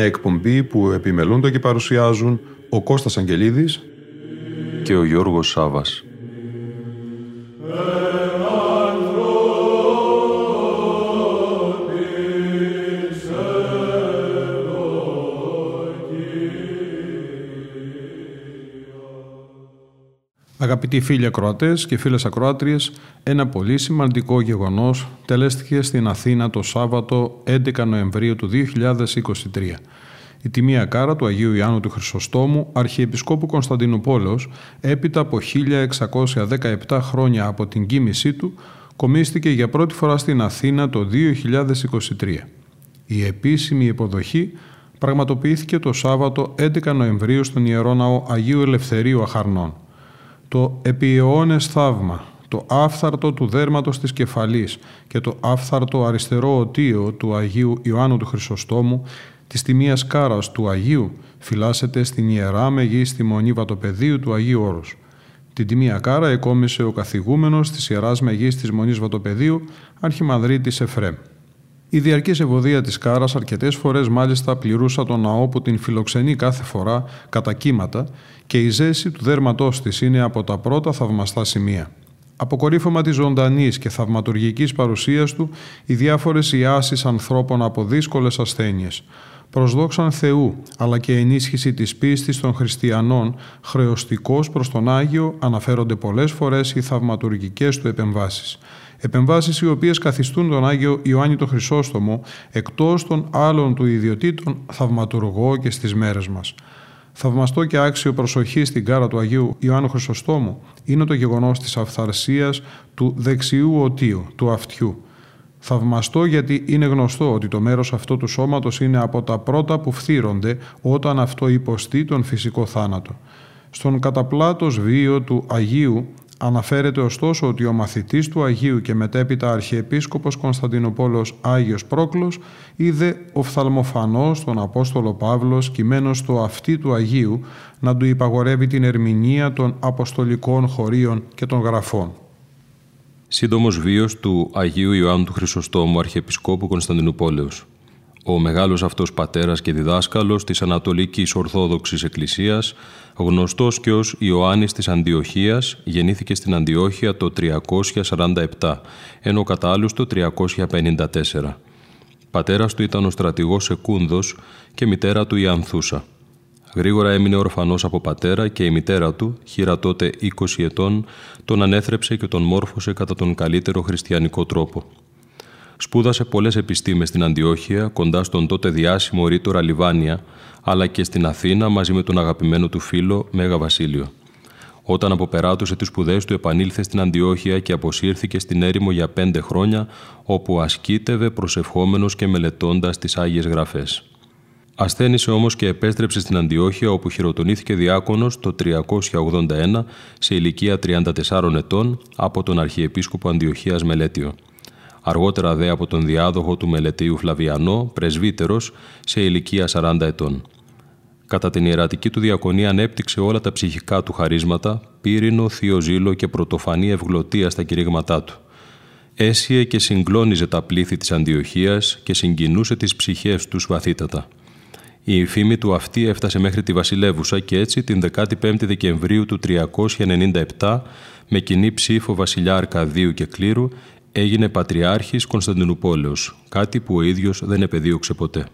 Μια εκπομπή που επιμελούνται και παρουσιάζουν ο Κώστας Αγγελίδης και ο Γιώργος Σάβας. Αγαπητοί φίλοι ακροατές και φίλες ακροάτριες, ένα πολύ σημαντικό γεγονός τελέστηκε στην Αθήνα το Σάββατο 11 Νοεμβρίου του 2023 η τιμία κάρα του Αγίου Ιάννου του Χρυσοστόμου, Αρχιεπισκόπου Κωνσταντινούπολεως, έπειτα από 1617 χρόνια από την κοίμησή του, κομίστηκε για πρώτη φορά στην Αθήνα το 2023. Η επίσημη υποδοχή πραγματοποιήθηκε το Σάββατο 11 Νοεμβρίου στον Ιερό Ναό Αγίου Ελευθερίου Αχαρνών. Το επί θαύμα, το άφθαρτο του δέρματος της κεφαλής και το άφθαρτο αριστερό οτίο του Αγίου Ιωάννου του Χρυσοστόμου Τη τιμία κάρα του Αγίου φυλάσσεται στην Ιερά Μεγίστη Μονή Βατοπεδίου του Αγίου Όρους. Την τιμία κάρα εκόμισε ο καθηγούμενος της Ιεράς Μεγίστης Μονής Βατοπεδίου, Αρχιμανδρίτης Εφρέμ. Η διαρκής ευωδία της κάρα αρκετές φορές μάλιστα πληρούσα τον ναό που την φιλοξενεί κάθε φορά κατά κύματα και η ζέση του δέρματός της είναι από τα πρώτα θαυμαστά σημεία. Αποκορύφωμα της ζωντανής και θαυματουργικής παρουσίας του, οι διάφορες ιάσεις ανθρώπων από δύσκολες ασθένειες, προσδόξαν Θεού, αλλά και ενίσχυση της πίστης των χριστιανών, χρεωστικός προς τον Άγιο, αναφέρονται πολλές φορές οι θαυματουργικές του επεμβάσεις. Επεμβάσεις οι οποίες καθιστούν τον Άγιο Ιωάννη τον Χρυσόστομο εκτός των άλλων του ιδιωτήτων θαυματουργό και στις μέρες μας. Θαυμαστό και άξιο προσοχή στην κάρα του Αγίου Ιωάννου Χρυσοστόμου είναι το γεγονός της αυθαρσίας του δεξιού οτίου, του αυτιού, Θαυμαστό γιατί είναι γνωστό ότι το μέρος αυτό του σώματος είναι από τα πρώτα που φθύρονται όταν αυτό υποστεί τον φυσικό θάνατο. Στον καταπλάτος βίο του Αγίου αναφέρεται ωστόσο ότι ο μαθητής του Αγίου και μετέπειτα Αρχιεπίσκοπος Κωνσταντινοπόλος Άγιος Πρόκλος είδε οφθαλμοφανώς τον Απόστολο Παύλος κειμένος στο αυτί του Αγίου να του υπαγορεύει την ερμηνεία των αποστολικών χωρίων και των γραφών. Σύντομος βίος του Αγίου Ιωάννου του Χρυσοστόμου, Αρχιεπισκόπου Κωνσταντινούπολεως. Ο μεγάλος αυτός πατέρας και διδάσκαλος της Ανατολικής Ορθόδοξης Εκκλησίας, γνωστός και ως Ιωάννης της Αντιοχίας, γεννήθηκε στην Αντιόχεια το 347, ενώ κατά άλλους το 354. Πατέρας του ήταν ο στρατηγός Εκούνδος και μητέρα του η Ανθούσα. Γρήγορα έμεινε ορφανός από πατέρα και η μητέρα του, χείρα τότε 20 ετών, τον ανέθρεψε και τον μόρφωσε κατά τον καλύτερο χριστιανικό τρόπο. Σπούδασε πολλές επιστήμες στην Αντιόχεια, κοντά στον τότε διάσημο ρήτορα Λιβάνια, αλλά και στην Αθήνα μαζί με τον αγαπημένο του φίλο Μέγα Βασίλειο. Όταν αποπεράτωσε τις σπουδές του, επανήλθε στην Αντιόχεια και αποσύρθηκε στην έρημο για πέντε χρόνια, όπου ασκήτευε προσευχόμενος και μελετώντας τις Άγιες Γραφές. Ασθένησε όμως και επέστρεψε στην Αντιόχεια όπου χειροτονήθηκε διάκονος το 381 σε ηλικία 34 ετών από τον Αρχιεπίσκοπο Αντιοχίας Μελέτιο. Αργότερα δε από τον διάδοχο του Μελετίου Φλαβιανό, πρεσβύτερος, σε ηλικία 40 ετών. Κατά την ιερατική του διακονία ανέπτυξε όλα τα ψυχικά του χαρίσματα, πύρινο, θείο ζήλο και πρωτοφανή ευγλωτία στα κηρύγματά του. Έσυε και συγκλώνιζε τα πλήθη της Αντιοχίας και συγκινούσε τις ψυχές τους βαθύτατα. Η φήμη του αυτή έφτασε μέχρι τη Βασιλεύουσα και έτσι την 15η Δεκεμβρίου του 397 με κοινή ψήφο βασιλιά Αρκαδίου και Κλήρου έγινε Πατριάρχης Κωνσταντινούπολεως, κάτι που ο ίδιος δεν επεδίωξε ποτέ.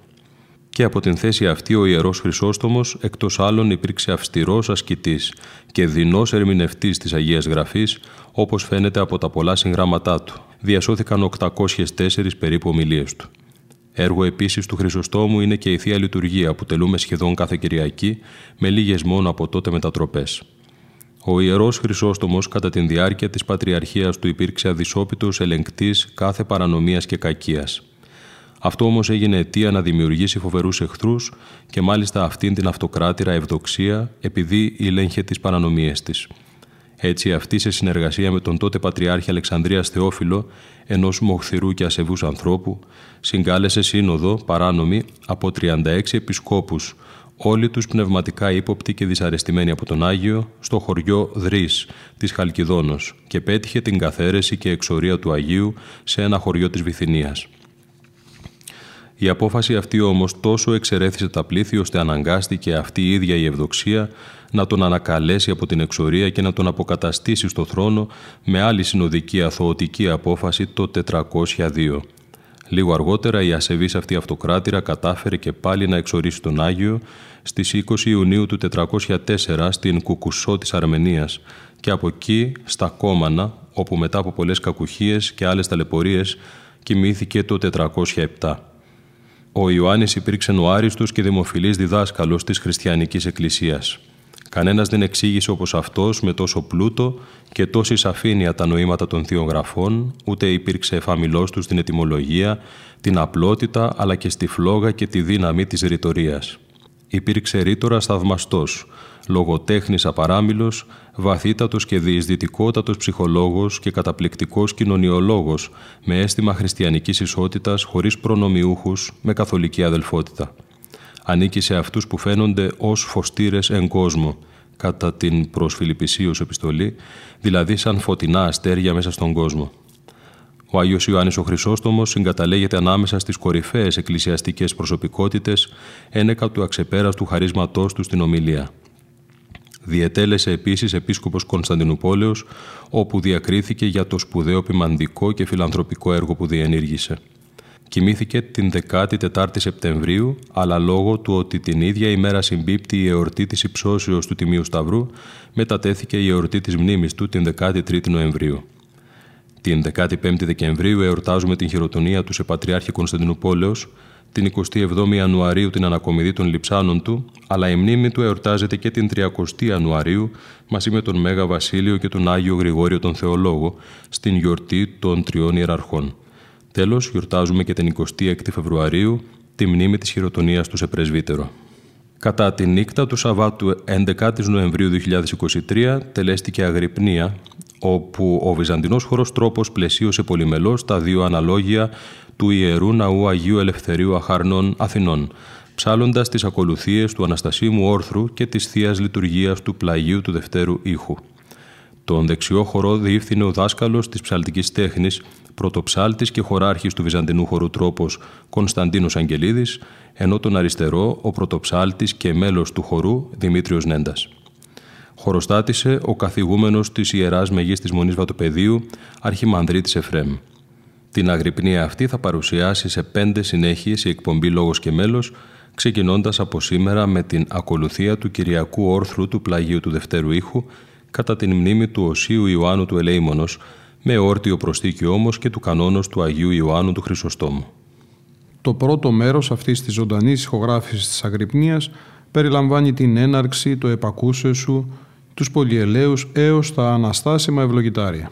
Και από την θέση αυτή ο Ιερός Χρυσόστομος εκτός άλλων υπήρξε αυστηρός ασκητής και δεινός ερμηνευτής της Αγίας Γραφής, όπως φαίνεται από τα πολλά συγγράμματά του. Διασώθηκαν 804 περίπου ομιλίες του. Έργο επίσης του Χρυσοστόμου είναι και η θεία λειτουργία που τελούμε σχεδόν κάθε Κυριακή, με λίγες μόνο από τότε μετατροπές. Ο ιερός Χρυσόστομος κατά την διάρκεια της πατριαρχίας του υπήρξε αδυσόπιτος ελεγκτής κάθε παρανομίας και κακίας. Αυτό όμως έγινε αιτία να δημιουργήσει φοβερούς εχθρούς και μάλιστα αυτήν την αυτοκράτηρα ευδοξία επειδή ηλέγχε τις παρανομίες της. Έτσι αυτή σε συνεργασία με τον τότε Πατριάρχη Αλεξανδρίας Θεόφιλο, ενός μοχθηρού και ασεβούς ανθρώπου, συγκάλεσε σύνοδο παράνομη από 36 επισκόπους, όλοι τους πνευματικά ύποπτοι και δυσαρεστημένοι από τον Άγιο, στο χωριό Δρύς της Χαλκιδόνος και πέτυχε την καθαίρεση και εξορία του Αγίου σε ένα χωριό της Βυθινίας. Η απόφαση αυτή όμως τόσο εξαιρέθησε τα πλήθη ώστε αναγκάστηκε αυτή η ίδια η ευδοξία να τον ανακαλέσει από την εξορία και να τον αποκαταστήσει στο θρόνο με άλλη συνοδική αθωωτική απόφαση το 402. Λίγο αργότερα η ασεβής αυτή αυτοκράτηρα κατάφερε και πάλι να εξορίσει τον Άγιο στις 20 Ιουνίου του 404 στην Κουκουσό της Αρμενίας και από εκεί στα Κόμανα, όπου μετά από πολλές κακουχίες και άλλες ταλαιπωρίες κοιμήθηκε το 407. Ο Ιωάννης υπήρξε ο άριστος και δημοφιλής διδάσκαλος της χριστιανικής εκκλησίας. Κανένας δεν εξήγησε όπως αυτός με τόσο πλούτο και τόση σαφήνεια τα νοήματα των θείων γραφών, ούτε υπήρξε εφαμιλός τους στην ετυμολογία, την απλότητα αλλά και στη φλόγα και τη δύναμη της ρητορίας. Υπήρξε ρήτορα θαυμαστός, λογοτέχνης απαράμιλος, βαθύτατος και διεισδυτικότατος ψυχολόγος και καταπληκτικός κοινωνιολόγος με αίσθημα χριστιανικής ισότητας χωρίς προνομιούχους με καθολική αδελφότητα. Ανήκει σε αυτούς που φαίνονται ως φωστήρες εν κόσμο, κατά την προς Φιλιππισίους επιστολή, δηλαδή σαν φωτεινά αστέρια μέσα στον κόσμο. Ο Άγιος Ιωάννης ο Χρυσόστομος συγκαταλέγεται ανάμεσα στις κορυφαίες εκκλησιαστικές προσωπικότητες ένεκα του αξεπέραστου χαρίσματός του στην ομιλία. Διετέλεσε επίσης επίσκοπος Κωνσταντινούπολεως, όπου διακρίθηκε για το σπουδαίο ποιμαντικό και φιλανθρωπικό έργο που διενήργησε. Κοιμήθηκε την 14η Σεπτεμβρίου, αλλά λόγω του ότι την ίδια ημέρα συμπίπτει η εορτή της υψώσεως του Τιμίου Σταυρού, μετατέθηκε η εορτή της μνήμης του την 13η Νοεμβρίου. Την 15η Δεκεμβρίου εορτάζουμε την χειροτονία του σε Πατριάρχη Κωνσταντινούπολεως, την 27η Ιανουαρίου την ανακομιδή των λειψάνων του, αλλά η μνήμη του εορτάζεται και την 30η Ιανουαρίου μαζί με τον Μέγα Βασίλειο και τον Άγιο Γρηγόριο τον Θεολόγο στην γιορτή των τριών ιεραρχών. Τέλος, γιορτάζουμε και την 26η Φεβρουαρίου τη μνήμη της χειροτονίας του σε πρεσβύτερο. Κατά τη νύχτα του Σαββάτου 11 Νοεμβρίου 2023 τελέστηκε αγρυπνία, όπου ο Βυζαντινός χώρος τρόπος πλαισίωσε πολυμελώς τα δύο αναλόγια του Ιερού Ναού Αγίου Ελευθερίου Αχαρνών Αθηνών, ψάλλοντας τις ακολουθίες του Αναστασίμου Όρθρου και της Θείας Λειτουργίας του Πλαγίου του Δευτέρου Ήχου. Τον δεξιό χορό διεύθυνε ο δάσκαλος της ψαλτικής τέχνης, πρωτοψάλτης και χωράρχης του Βυζαντινού χορού τρόπος Κωνσταντίνος Αγγελίδης, ενώ τον αριστερό ο πρωτοψάλτης και μέλος του χορού Δημήτριος Νέντας. Χωροστάτησε ο καθηγούμενος της Ιεράς Μεγής της Μονής Βατοπεδίου, Αρχιμανδρίτης Εφρέμ. Την αγρυπνία αυτή θα παρουσιάσει σε πέντε συνέχειες η εκπομπή «Λόγος και μέλος», ξεκινώντας από σήμερα με την ακολουθία του Κυριακού Όρθρου του Πλαγίου του Δευτέρου Ήχου κατά την μνήμη του Οσίου Ιωάννου του Ελεήμονος, με όρτιο προστίκιο όμως και του κανόνος του Αγίου Ιωάννου του Χρυσοστόμου. Το πρώτο μέρος αυτής της ζωντανής ηχογράφησης της Αγρυπνίας περιλαμβάνει την έναρξη, το επακούσε σου, τους πολυελαίους έως τα αναστάσιμα ευλογητάρια.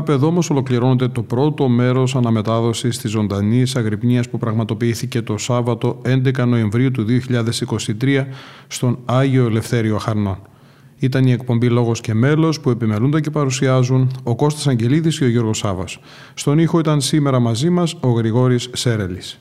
Κάπου εδώ όμως ολοκληρώνεται το πρώτο μέρος αναμετάδοσης της ζωντανής αγρυπνίας που πραγματοποιήθηκε το Σάββατο 11 Νοεμβρίου του 2023 στον Άγιο Ελευθέριο Χαρνών. Ήταν η εκπομπή Λόγος και Μέλος που επιμελούνται και παρουσιάζουν ο Κώστας Αγγελίδης και ο Γιώργος Σάβα. Στον ήχο ήταν σήμερα μαζί μας ο Γρηγόρης Σέρελης.